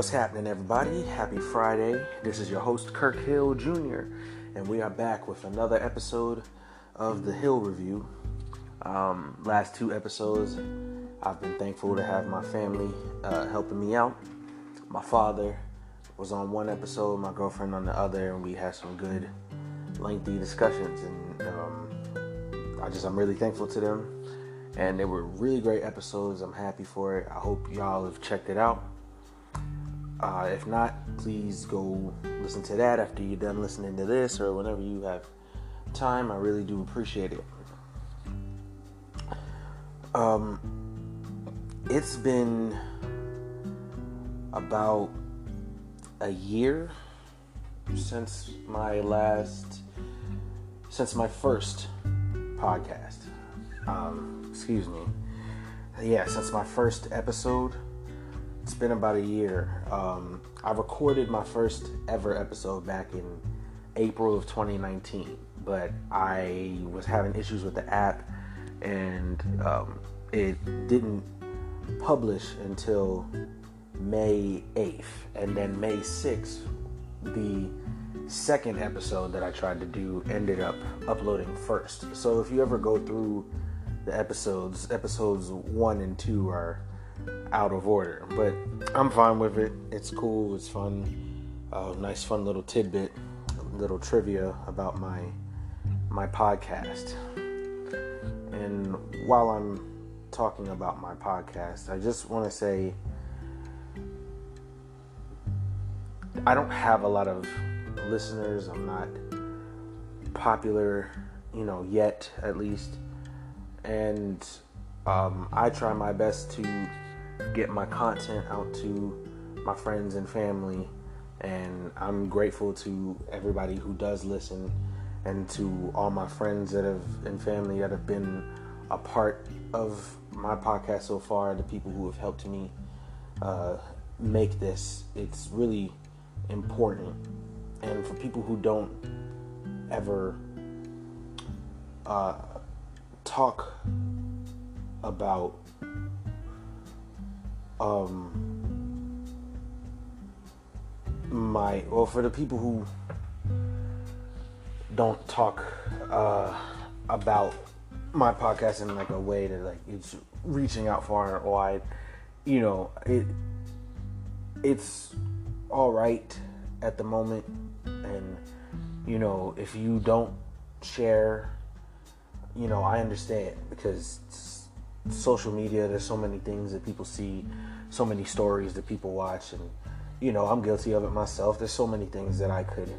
what's happening, everybody? Happy Friday. This is your host, Kirk Hill Jr., and we are back with another episode of the Hill Review. Um, last two episodes, I've been thankful to have my family uh, helping me out. My father was on one episode, my girlfriend on the other, and we had some good, lengthy discussions. And um, I just, I'm really thankful to them. And they were really great episodes. I'm happy for it. I hope y'all have checked it out. Uh, if not, please go listen to that after you're done listening to this or whenever you have time. I really do appreciate it. Um, it's been about a year since my last, since my first podcast. Um, excuse me. Yeah, since my first episode it's been about a year. Um, I recorded my first ever episode back in April of 2019, but I was having issues with the app and um, it didn't publish until May 8th. And then May 6th, the second episode that I tried to do ended up uploading first. So if you ever go through the episodes, episodes one and two are out of order. But I'm fine with it. It's cool. It's fun. Uh, nice, fun little tidbit, little trivia about my my podcast. And while I'm talking about my podcast, I just want to say I don't have a lot of listeners. I'm not popular, you know, yet at least. And um, I try my best to get my content out to my friends and family. And I'm grateful to everybody who does listen and to all my friends that have and family that have been a part of my podcast so far, the people who have helped me uh, make this. It's really important. And for people who don't ever uh, talk about um my well for the people who don't talk uh about my podcast in like a way that like it's reaching out far and wide you know it it's all right at the moment. And you know if you don't share you know i understand because social media there's so many things that people see so many stories that people watch and you know i'm guilty of it myself. There's so many things that i could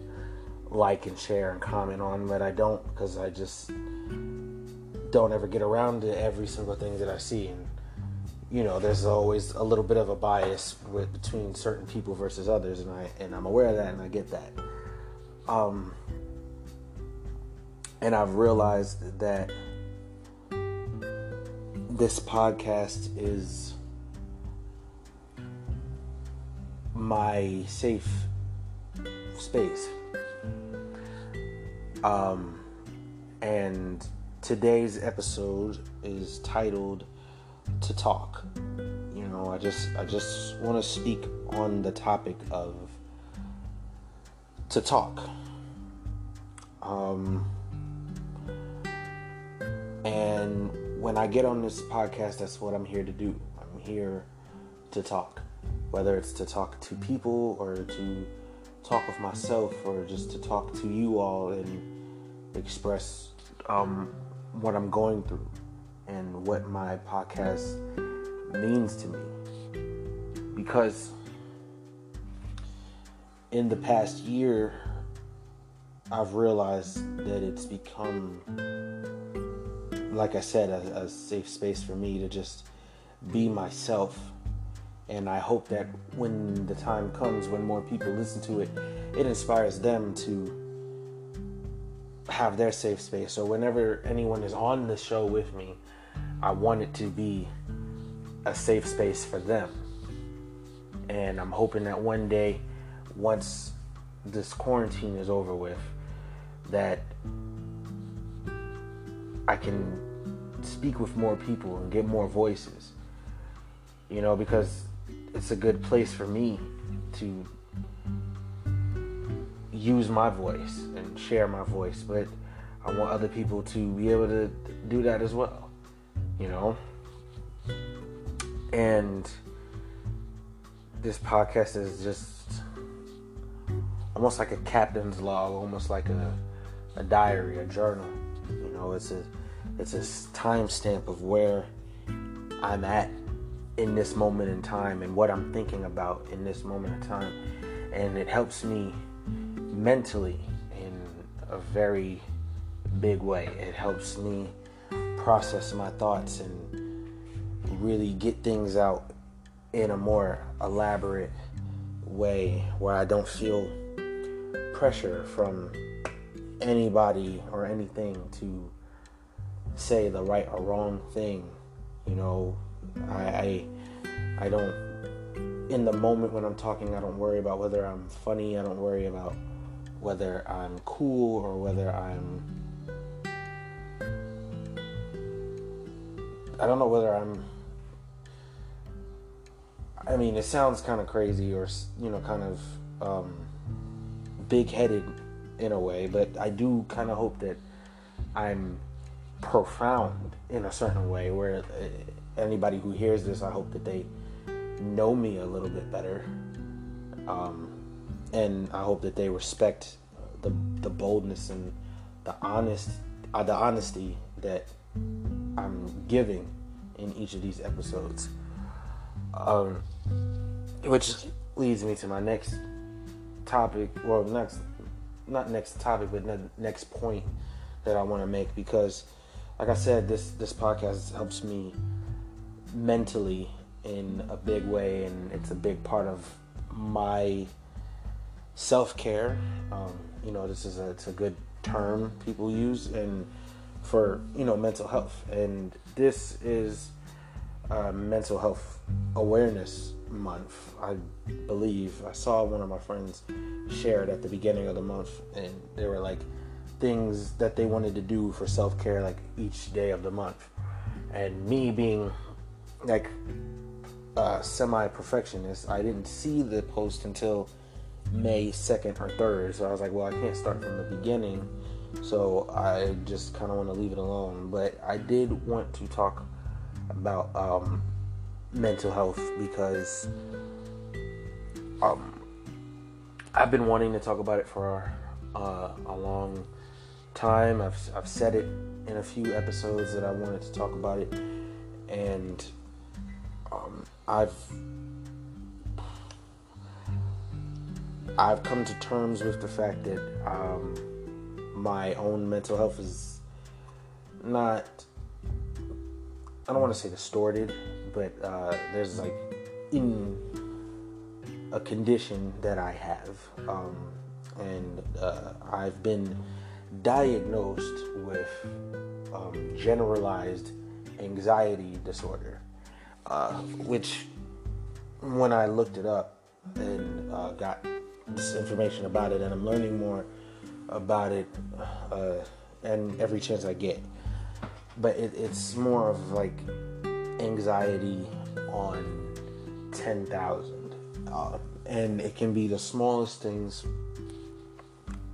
like and share and comment on but i don't because i just don't ever get around to every single thing that i see. And you know there's always a little bit of a bias with between certain people versus others and i and i'm aware of that and i get that. Um and i've realized that this podcast is my safe space. Um, and today's episode is titled "To Talk." You know, I just I just want to speak on the topic of to talk. Um, and when I get on this podcast, that's what I'm here to do. I'm here to talk, whether it's to talk to people or to talk with myself or just to talk to you all and express um, what I'm going through and what my podcast means to me. Because in the past year, I've realized that it's become like I said, a, a safe space for me to just be myself. And I hope that when the time comes, when more people listen to it, it inspires them to have their safe space. So whenever anyone is on the show with me, I want it to be a safe space for them. And I'm hoping that one day, once this quarantine is over with, that I can speak with more people and get more voices. You know, because it's a good place for me to use my voice and share my voice, but I want other people to be able to do that as well. You know? And this podcast is just almost like a captain's log, almost like a, a diary, a journal. You know, it's a it's a timestamp of where I'm at in this moment in time and what I'm thinking about in this moment in time. And it helps me mentally in a very big way. It helps me process my thoughts and really get things out in a more elaborate way where I don't feel pressure from anybody or anything to say the right or wrong thing. You know, I, I, I don't. In the moment when I'm talking, I don't worry about whether I'm funny. I don't worry about whether I'm cool or whether I'm. I don't know whether I'm. I mean, it sounds kind of crazy or you know, kind of um, big-headed in a way, but I do kind of hope that I'm profound in a certain way where anybody who hears this, I hope that they know me a little bit better. Um, and I hope that they respect the, the boldness and the honest uh, the honesty that I'm giving in each of these episodes. Um, which leads me to my next topic, well, next not next topic, but next point that I want to make because like I said, this this podcast helps me mentally in a big way, and it's a big part of my self care. Um, you know, this is a it's a good term people use, and for you know mental health, and this is mental health awareness month. I believe I saw one of my friends share it at the beginning of the month, and they were like things that they wanted to do for self care like each day of the month. And me being like a semi perfectionist, I didn't see the post until May 2nd or 3rd. So I was like, well, I can't start from the beginning. So I just kind of want to leave it alone. But I did want to talk about um, mental health because um, I've been wanting to talk about it for uh, a long time. I've, I've said it in a few episodes that I wanted to talk about it, and um, I've I've come to terms with the fact that um, my own mental health is not I don't want to say distorted, but uh, there's like in a condition that I have, um, and uh, I've been diagnosed with um, generalized anxiety disorder, uh, which when I looked it up and uh, got this information about it, and I'm learning more about it, uh, and every chance I get. But it, it's more of like anxiety on 10,000. Uh, and it can be the smallest things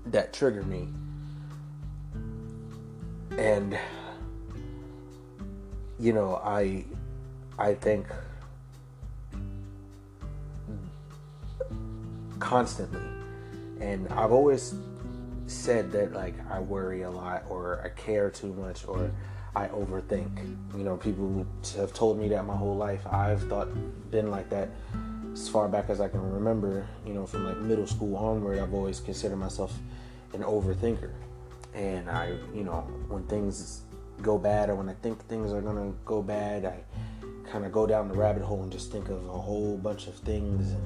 that trigger me and you know i i think constantly. And i've always said that like i worry a lot or i care too much or i overthink. You know people have told me that my whole life. I've thought been like that as far back as i can remember you know from like middle school onward i've always considered myself an overthinker. And I, you know, when things go bad or when I think things are gonna go bad, I kind of go down the rabbit hole and just think of a whole bunch of things and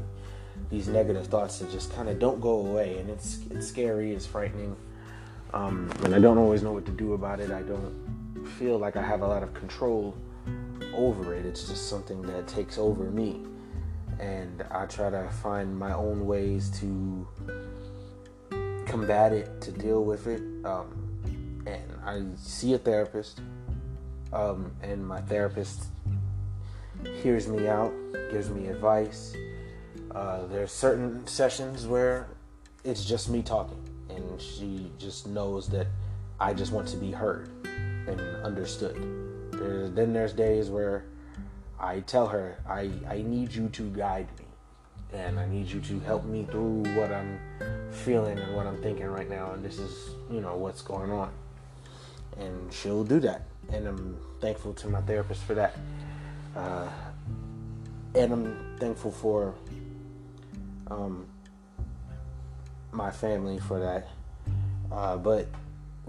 these negative thoughts that just kind of don't go away, and it's it's scary, it's frightening, um, and I don't always know what to do about it. I don't feel like I have a lot of control over it. It's just something that takes over me, and I try to find my own ways to combat it, to deal with it. Um, and I see a therapist, um, and my therapist hears me out, gives me advice, Uh, there's certain sessions where it's just me talking, and she just knows that I just want to be heard and understood. Then there's days where I tell her I, I need you to guide me and I need you to help me through what I'm feeling and what I'm thinking right now and this is you know what's going on. And she'll do that and I'm thankful to my therapist for that uh, and I'm thankful for um, my family for that uh, but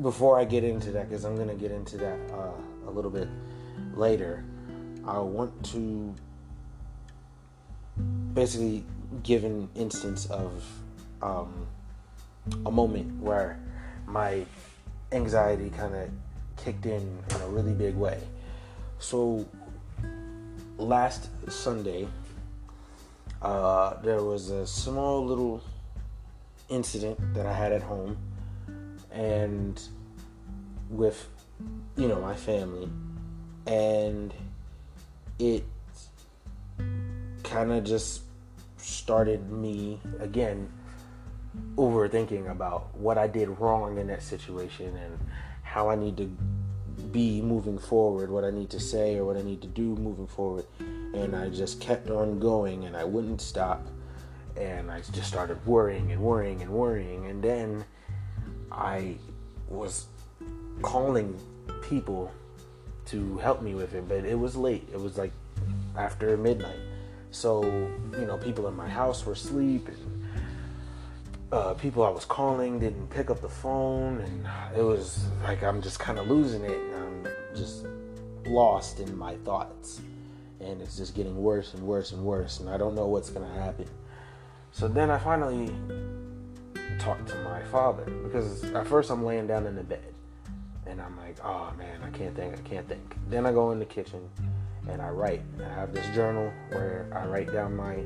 before I get into that because I'm gonna get into that uh, a little bit later I want to basically give an instance of um, a moment where my anxiety kind of kicked in in a really big way. So last Sunday, uh, there was a small little incident that I had at home, and with you know my family, and it kind of just started me again overthinking about what I did wrong in that situation and how I need to be moving forward, what I need to say or what I need to do moving forward. And I just kept on going and I wouldn't stop. And I just started worrying and worrying and worrying. And then I was calling people to help me with it, but it was late. It was like after midnight. So, you know, people in my house were asleep and uh, people I was calling didn't pick up the phone and it was like I'm just kind of losing it and I'm just lost in my thoughts and it's just getting worse and worse and worse and I don't know what's to happen. So then I finally talked to my father because at first I'm laying down in the bed and I'm like, oh man, I can't think, I can't think. Then I go in the kitchen and I write. I have this journal where I write down my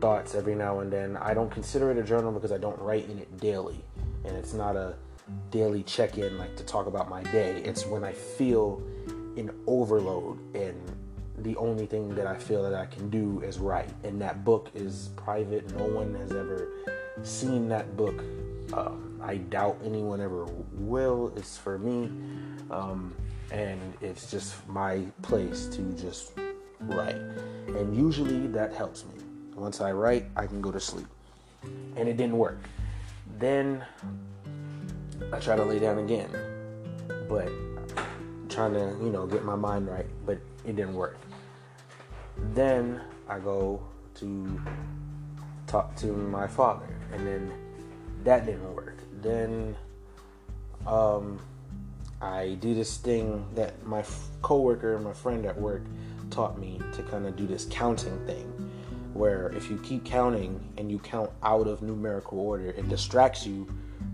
thoughts every now and then. I don't consider it a journal because I don't write in it daily, and it's not a daily check in like to talk about my day. It's when I feel an overload and the only thing that I feel that I can do is write. And that book is private. No one has ever seen that book. Um, I doubt anyone ever will. It's for me. Um, and it's just my place to just write. And usually that helps me. Once I write, I can go to sleep. And it didn't work. Then I try to lay down again, but trying to, you know, get my mind right, but it didn't work. Then I go to talk to my father, and then that didn't work. Then um, I do this thing that my coworker and my friend at work taught me to kind of do this counting thing where if you keep counting and you count out of numerical order it distracts you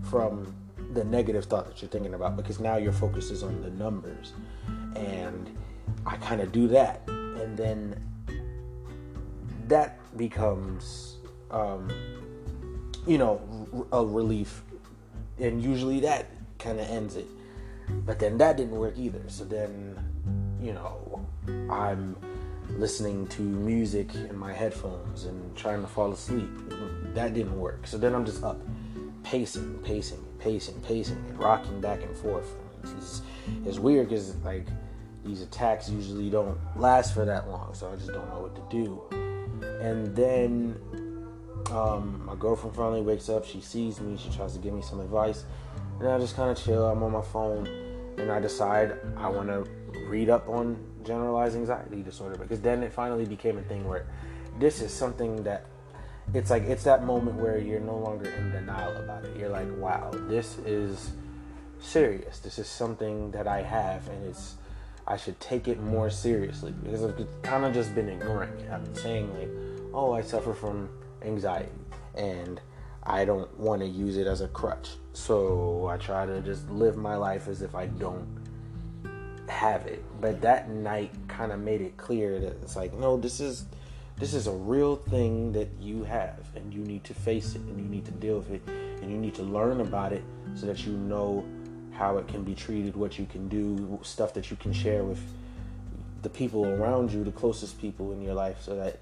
from the negative thought that you're thinking about because now your focus is on the numbers. And I kind of do that. And then that becomes um, you know a relief. And usually that kind of ends it. But then that didn't work either. So then, you know, I'm listening to music in my headphones and trying to fall asleep. That didn't work. So then I'm just up, pacing, pacing, pacing, pacing, and rocking back and forth. It's, it's weird because like these attacks usually don't last for that long, so I just don't know what to do. And then um, my girlfriend finally wakes up. She sees me. She tries to give me some advice and I just kind of chill. I'm on my phone, and I decide I want to read up on generalized anxiety disorder because then it finally became a thing where this is something that it's like it's that moment where you're no longer in denial about it. You're like, wow, this is serious. This is something that I have, and it's I should take it more seriously because I've kind of just been ignoring it. I've been saying like, oh, I suffer from anxiety, and I don't want to use it as a crutch. So I try to just live my life as if I don't have it. But that night kind of made it clear that it's like, no, this is this is a real thing that you have and you need to face it and you need to deal with it and you need to learn about it so that you know how it can be treated, what you can do, stuff that you can share with the people around you, the closest people in your life, so that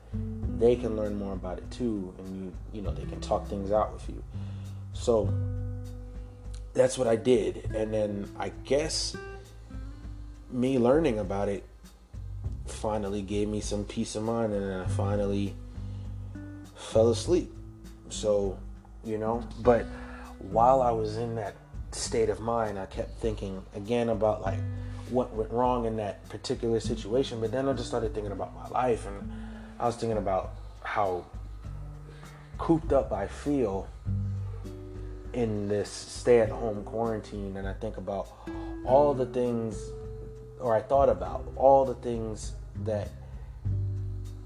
they can learn more about it too, and you you know they can talk things out with you. So that's what I did, and then I guess me learning about it finally gave me some peace of mind, and I finally fell asleep. So you know, but while I was in that state of mind, I kept thinking again about like what went wrong in that particular situation. But then I just started thinking about my life, and I was thinking about how cooped up I feel in this stay at home quarantine. And I think about all the things, or I thought about all the things that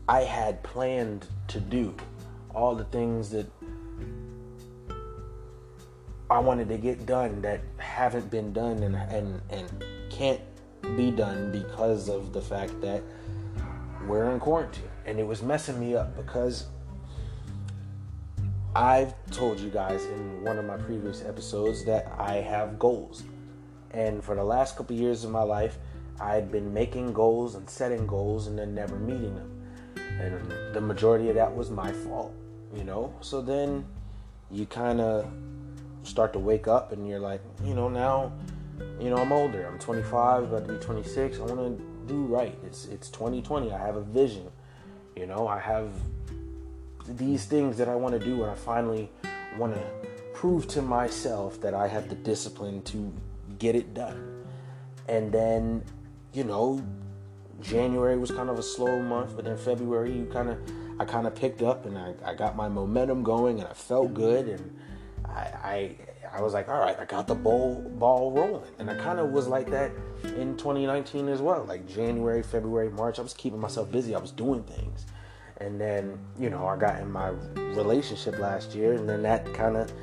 I had planned to do, all the things that I wanted to get done that haven't been done and and and can't be done because of the fact that we're in quarantine. And it was messing me up because I've told you guys in one of my previous episodes that I have goals. And for the last couple years of my life, I had been making goals and setting goals and then never meeting them. And the majority of that was my fault, you know? So then you kind of start to wake up and you're like, you know, now you know, I'm older. I'm 25, about to be 26. I want to do right. It's it's 2020. I have a vision. You know, I have these things that I want to do, and I finally want to prove to myself that I have the discipline to get it done. And then, you know, January was kind of a slow month, but then February, you kind of, I kind of picked up, and I, I got my momentum going, and I felt good, and I, I I was like, all right, I got the ball ball rolling, and I kind of was like that in 2019 as well. Like January, February, March, I was keeping myself busy. I was doing things, and then you know I got in my relationship last year, and then that kind of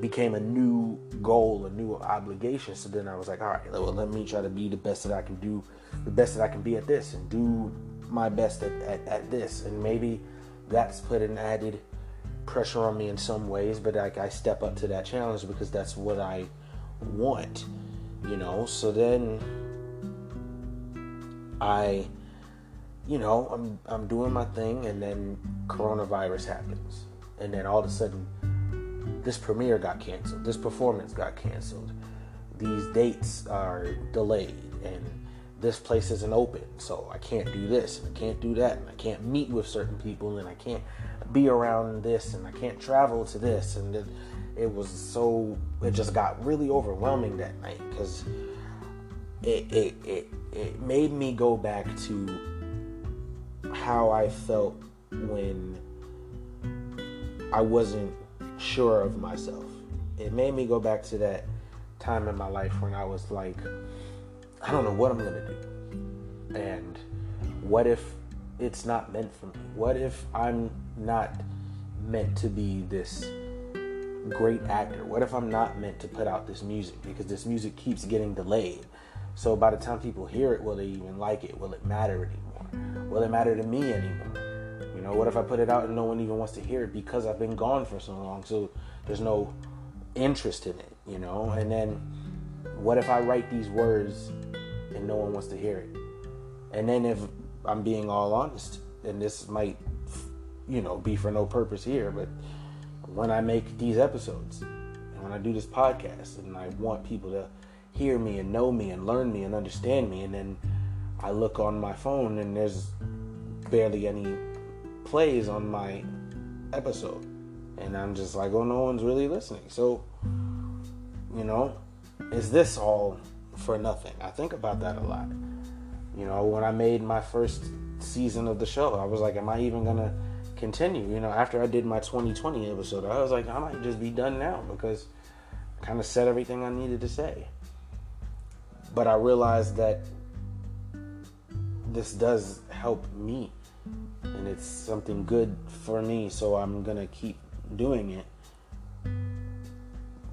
became a new goal, a new obligation. So then I was like, all right, well, let me try to be the best that I can do, the best that I can be at this, and do my best at, at, at this, and maybe that's put an added pressure on me in some ways, but like I step up to that challenge because that's what I want, you know. So then I, you know, I'm I'm doing my thing, and then coronavirus happens, and then all of a sudden, this premiere got canceled, this performance got canceled, these dates are delayed, and this place isn't open, so I can't do this and I can't do that, and I can't meet with certain people, and I can't be around this, and I can't travel to this, and it, it was so it just got really overwhelming that night because it, it it it made me go back to how I felt when I wasn't sure of myself. It made me go back to that time in my life when I was like I don't know what I'm gonna do. And what if it's not meant for me? What if I'm not meant to be this great actor? What if I'm not meant to put out this music because this music keeps getting delayed? So by the time people hear it, will they even like it? Will it matter anymore? Will it matter to me anymore? You know, what if I put it out and no one even wants to hear it because I've been gone for so long? So there's no interest in it, you know? And then what if I write these words and no one wants to hear it? And then if I'm being all honest, and this might, you know, be for no purpose here, but when I make these episodes and when I do this podcast and I want people to hear me and know me and learn me and understand me, and then I look on my phone and there's barely any plays on my episode. And I'm just like, oh, no one's really listening. So, you know, is this all for nothing? I think about that a lot. You know, when I made my first season of the show, I was like, am I even gonna continue? You know, after I did my 2020 episode, I was like, I might just be done now because I kind of said everything I needed to say. But I realized that this does help me it's something good for me, so I'm gonna keep doing it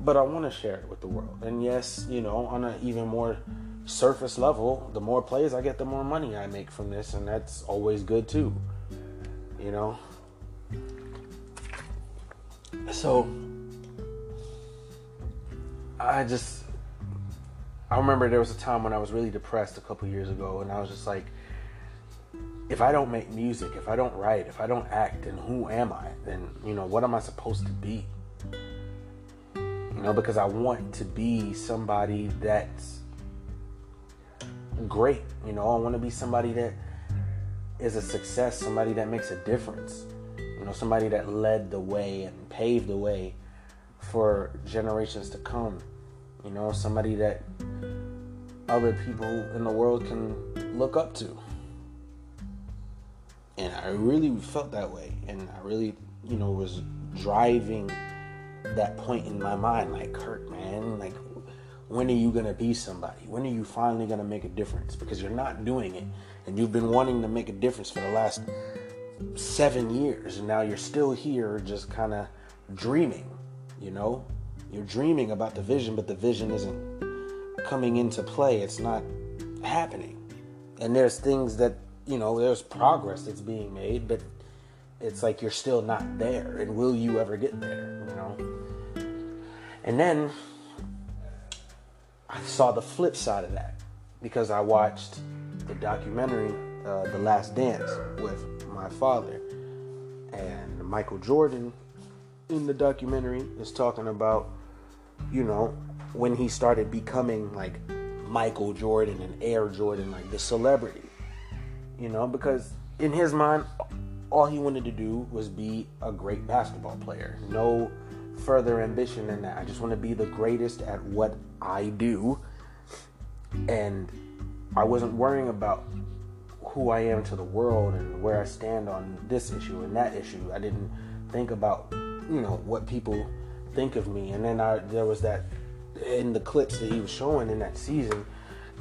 but I want to share it with the world. And yes, you know, on an even more surface level, the more plays I get, the more money I make from this, and that's always good too. You know? So, I just, I remember there was a time when I was really depressed a couple years ago, and I was just like, if I don't make music, if I don't write, if I don't act, then who am I? Then, you know, what am I supposed to be? You know, because I want to be somebody that's great. You know, I want to be somebody that is a success, somebody that makes a difference. You know, somebody that led the way and paved the way for generations to come. You know, somebody that other people in the world can look up to. And I really felt that way. And I really, you know, was driving that point in my mind like, Kirk, man, like, when are you to be somebody? When are you finally to make a difference? Because you're not doing it. And you've been wanting to make a difference for the last seven years. And now you're still here just kind of dreaming, you know? You're dreaming about the vision, but the vision isn't coming into play. It's not happening. And there's things that, you know, there's progress that's being made, but it's like you're still not there. And will you ever get there, you know? And then I saw the flip side of that because I watched the documentary uh, The Last Dance with my father. And Michael Jordan in the documentary is talking about, you know, when he started becoming like Michael Jordan and Air Jordan, like the celebrity. You know, because in his mind, all he wanted to do was be a great basketball player. No further ambition than that. I just want to be the greatest at what I do. And I wasn't worrying about who I am to the world and where I stand on this issue and that issue. I didn't think about, you know, what people think of me. And then I, there was that in the clips that he was showing in that season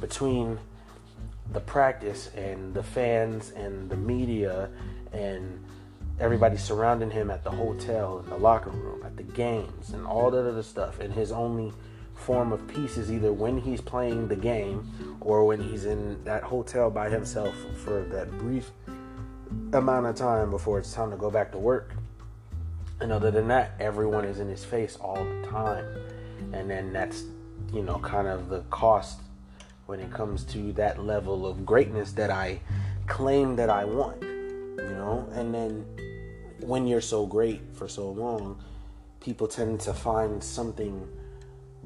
between the practice and the fans and the media and everybody surrounding him at the hotel, in the locker room, at the games, and all that other stuff. And his only form of peace is either when he's playing the game or when he's in that hotel by himself for that brief amount of time before it's time to go back to work. And other than that, everyone is in his face all the time. And then that's, you know, kind of the cost when it comes to that level of greatness that I claim that I want, you know? And then when you're so great for so long, people tend to find something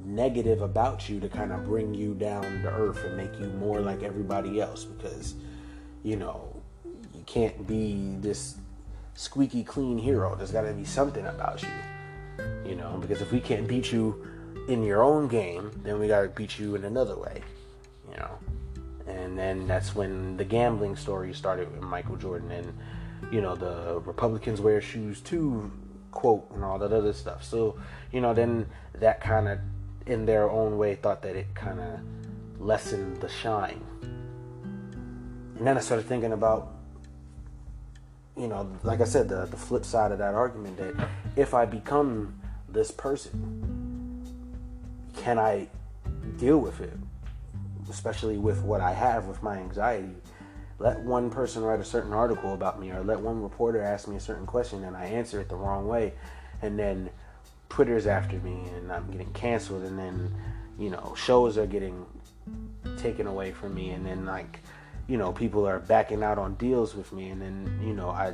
negative about you to kind of bring you down to earth and make you more like everybody else because you know you can't be this squeaky clean hero. There's got to be something about you you know? Because if we can't beat you in your own game then we got to beat you in another way you know? And then that's when the gambling story started with Michael Jordan and you know the Republicans wear shoes too quote and all that other stuff. So you know then that kind of in their own way thought that it kind of lessened the shine. And then I started thinking about you know like I said the the flip side of that argument that if I become this person can I deal with it especially with what I have with my anxiety let one person write a certain article about me or let one reporter ask me a certain question and I answer it the wrong way and then Twitter's after me and I'm getting canceled and then you know shows are getting taken away from me and then like you know people are backing out on deals with me and then you know I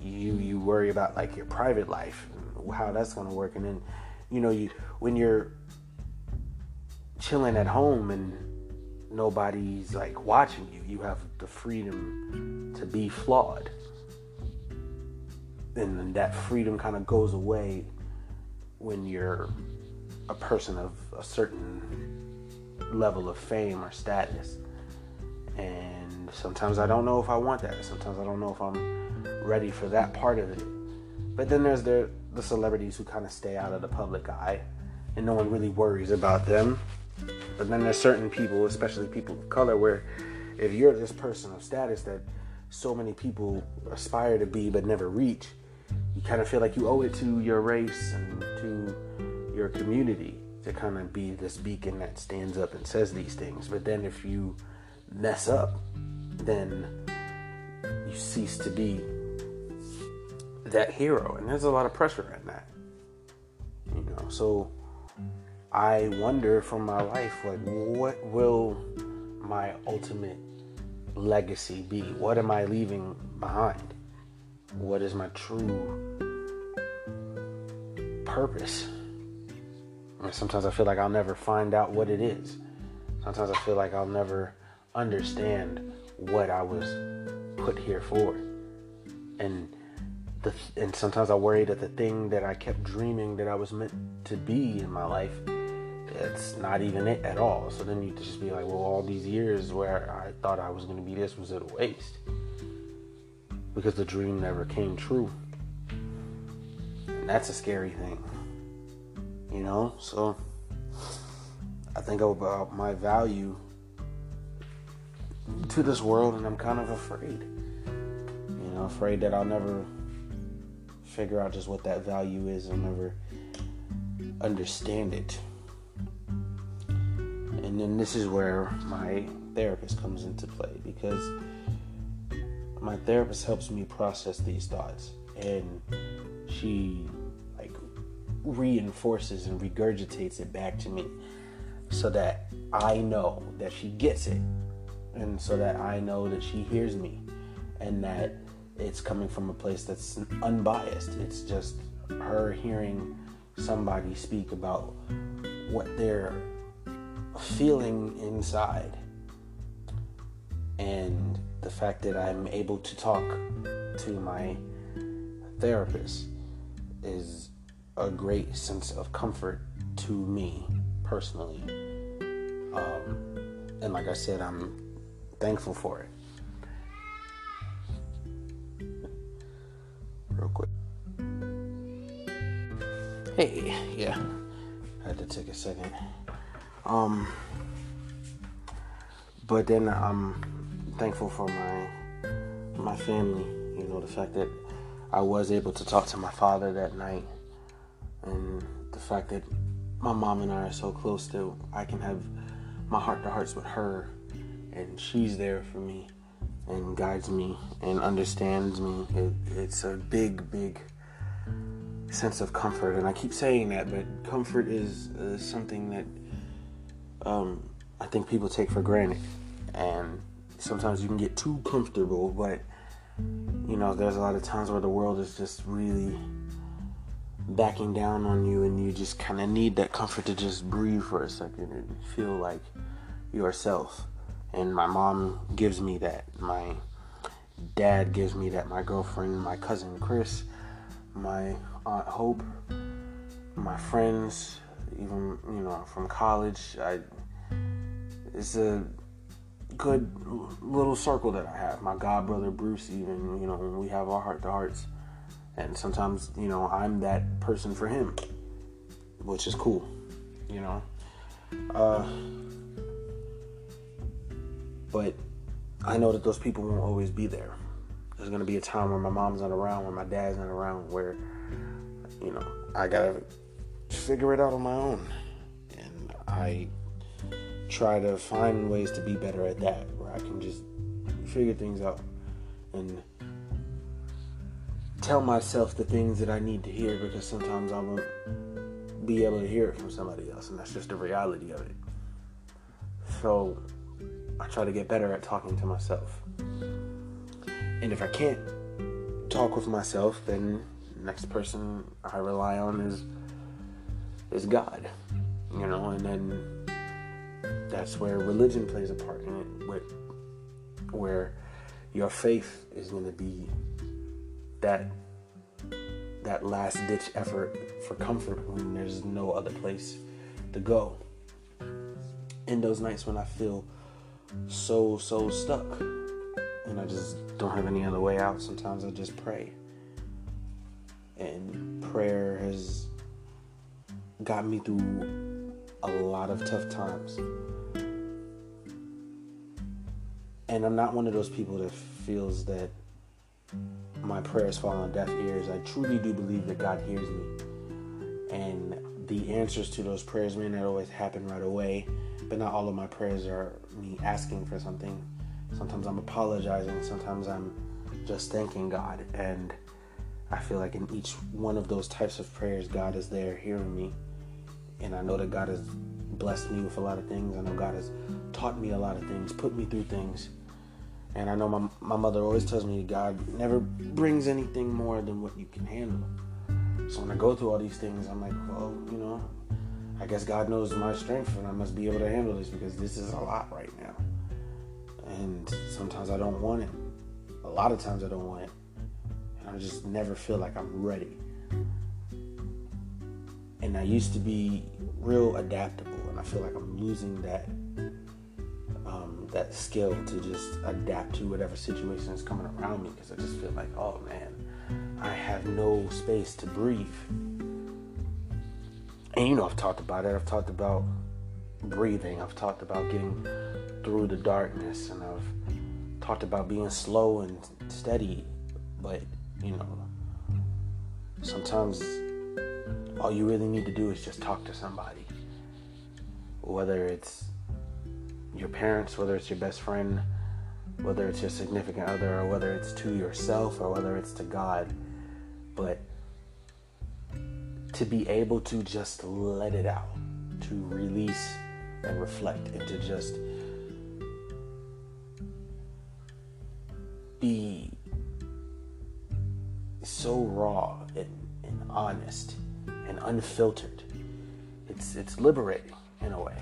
you you worry about like your private life how that's going to work and then you know you when you're chilling at home and nobody's like watching you. You have the freedom to be flawed. And then that freedom kind of goes away when you're a person of a certain level of fame or status. And sometimes I don't know if I want that. Sometimes I don't know if I'm ready for that part of it. But then there's the the celebrities who kind of stay out of the public eye and no one really worries about them but then there's certain people, especially people of color, where if you're this person of status that so many people aspire to be but never reach, you kind of feel like you owe it to your race and to your community to kind of be this beacon that stands up and says these things. But then if you mess up, then you cease to be that hero. And there's a lot of pressure in that. You know, so I wonder from my life, like, what will my ultimate legacy be? What am I leaving behind? What is my true purpose? And sometimes I feel like I'll never find out what it is. Sometimes I feel like I'll never understand what I was put here for. And the and sometimes I worry that the thing that I kept dreaming that I was meant to be in my life it's not even it at all. So then you just be like, well, all these years where I thought I was going to be this was a waste? Because the dream never came true. And that's a scary thing. You know? So I think about my value to this world and I'm kind of afraid. You know, afraid that I'll never figure out just what that value is and never understand it. And then this is where my therapist comes into play because my therapist helps me process these thoughts and she like reinforces and regurgitates it back to me so that I know that she gets it and so that I know that she hears me and that it's coming from a place that's unbiased. It's just her hearing somebody speak about what they're feeling inside. And the fact that I'm able to talk to my therapist is a great sense of comfort to me personally. Um, and like I said, I'm thankful for it. Real quick. Hey, yeah. I had to take a second. Um, but then I'm thankful for my my family. You know, the fact that I was able to talk to my father that night, and the fact that my mom and I are so close that I can have my heart to hearts with her, and she's there for me and guides me and understands me. It, it's a big, big sense of comfort, and I keep saying that, but comfort is uh, something that um, I think people take for granted. And sometimes you can get too comfortable, but you know, there's a lot of times where the world is just really backing down on you, and you just kind of need that comfort to just breathe for a second and feel like yourself. And my mom gives me that. My dad gives me that. My girlfriend, my cousin Chris, my aunt Hope, my friends, even you know from college. I it's a good little circle that I have. My god brother Bruce, even you know, when we have our heart to hearts, and sometimes you know I'm that person for him, which is cool, you know. Uh, but I know that those people won't always be there. There's gonna be a time where my mom's not around, where my dad's not around, where you know I gotta figure it out on my own. And I try to find ways to be better at that, where I can just figure things out and tell myself the things that I need to hear because sometimes I won't be able to hear it from somebody else, and that's just the reality of it. So I try to get better at talking to myself. And if I can't talk with myself, then the next person I rely on is is God, you know, and then that's where religion plays a part in it, with, where your faith is going to be that that last ditch effort for comfort when there's no other place to go. In those nights when I feel so so stuck and I just don't have any other way out, sometimes I just pray. And prayer has got me through a lot of tough times. And I'm not one of those people that feels that my prayers fall on deaf ears. I truly do believe that God hears me. And the answers to those prayers may not always happen right away, but not all of my prayers are me asking for something. Sometimes I'm apologizing, sometimes I'm just thanking God. And I feel like in each one of those types of prayers, God is there hearing me and I know that God has blessed me with a lot of things. I know God has taught me a lot of things, put me through things And I know my, my mother always tells me God never brings anything more than what you can handle. So when I go through all these things, I'm like, well, you know, I guess God knows my strength and I must be able to handle this because this is a lot right now. And sometimes I don't want it. A lot of times I don't want it. And I just never feel like I'm ready. And I used to be real adaptable, and I feel like I'm losing that um, that skill to just adapt to whatever situation is coming around me because I just feel like, oh man, I have no space to breathe. And you know, I've talked about it. I've talked about breathing. I've talked about getting through the darkness, and I've talked about being slow and steady. But you know, sometimes all you really need to do is just talk to somebody. Whether it's your parents, whether it's your best friend, whether it's your significant other, or whether it's to yourself, or whether it's to God. But to be able to just let it out, to release and reflect, and to just be so raw and, and honest and unfiltered. It's it's liberating in a way.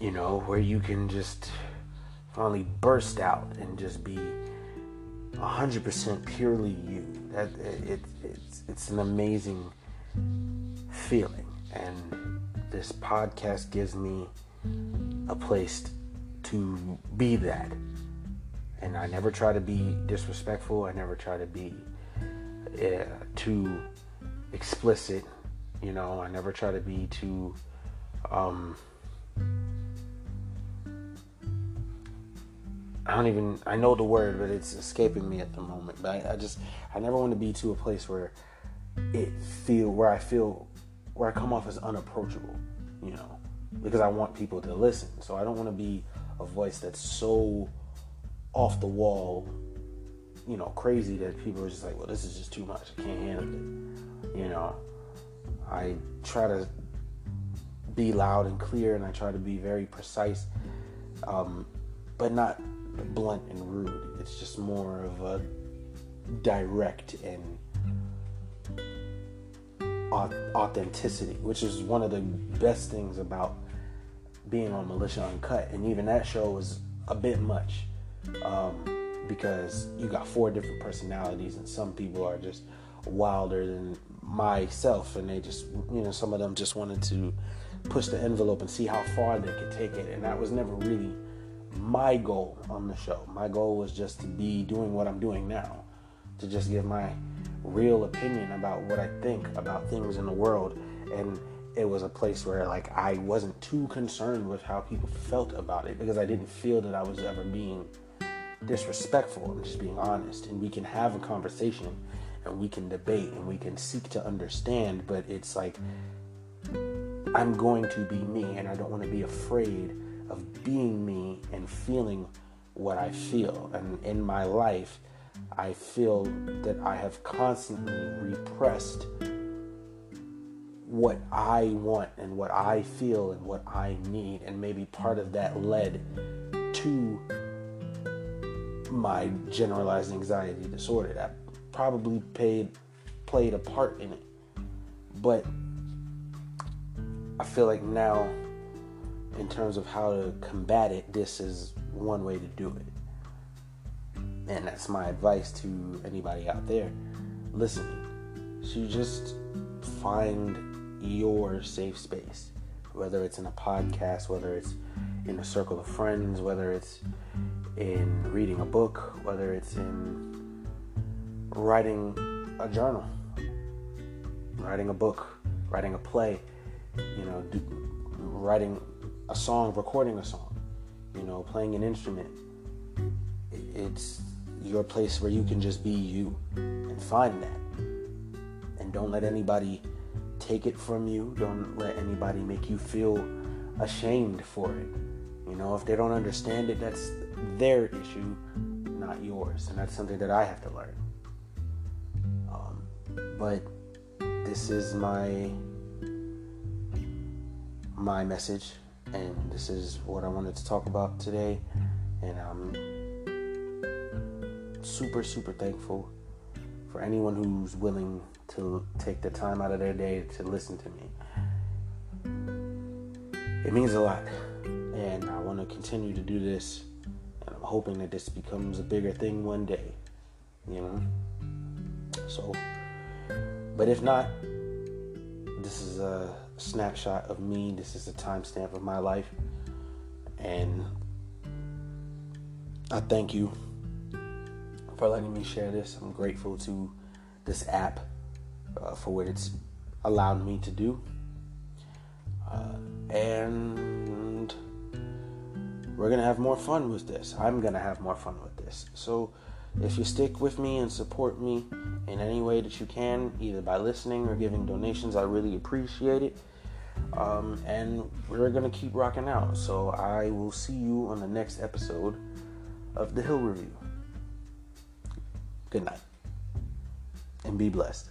You know, where you can just finally burst out and just be 100% purely you. That it, it's it's an amazing feeling and this podcast gives me a place to be that. And I never try to be disrespectful. I never try to be uh, too explicit. You know, I never try to be too. Um, I don't even. I know the word, but it's escaping me at the moment. But I, I just. I never want to be to a place where it feel where I feel where I come off as unapproachable. You know, because I want people to listen. So I don't want to be a voice that's so off the wall, you know, crazy that people are just like, well, this is just too much. I can't handle it. You know, I try to be loud and clear and I try to be very precise, um, but not blunt and rude. It's just more of a direct and authenticity, which is one of the best things about being on Militia Uncut. And even that show was a bit much um, because you got four different personalities, and some people are just wilder than myself, and they just, you know, some of them just wanted to push the envelope and see how far they could take it, and that was never really my goal on the show. My goal was just to be doing what I'm doing now, to just give my real opinion about what I think about things in the world, and it was a place where like I wasn't too concerned with how people felt about it because I didn't feel that I was ever being disrespectful. I'm just being honest. And we can have a conversation and we can debate and we can seek to understand, but it's like I'm going to be me and I don't want to be afraid of being me and feeling what I feel. And in my life, I feel that I have constantly repressed what I want and what I feel and what I need. And maybe part of that led to my generalized anxiety disorder. That probably paid played a part in it. But I feel like now in terms of how to combat it, this is one way to do it. And that's my advice to anybody out there listening. So just find your safe space, whether it's in a podcast, whether it's in a circle of friends, whether it's in reading a book, whether it's in writing a journal, writing a book, writing a play, you know, do, writing a song, recording a song, you know, playing an instrument. It's your place where you can just be you and find that. And don't let anybody take it from you. Don't let anybody make you feel ashamed for it. You know, if they don't understand it, that's their issue, not yours. And that's something that I have to learn. Um, but this is my my message and this is what I wanted to talk about today and I'm super, super thankful for anyone who's willing to take the time out of their day to listen to me. It means a lot, and I want to continue to do this, hoping that this becomes a bigger thing one day, you know. So, but if not, this is a snapshot of me. This is a timestamp of my life, and I thank you for letting me share this. I'm grateful to this app uh, for what it's allowed me to do. Uh, and we're going to have more fun with this. I'm going to have more fun with this. So if you stick with me and support me in any way that you can, either by listening or giving donations, I really appreciate it. Um, and we're going to keep rocking out. So I will see you on the next episode of The Hill Review. Good night. And be blessed.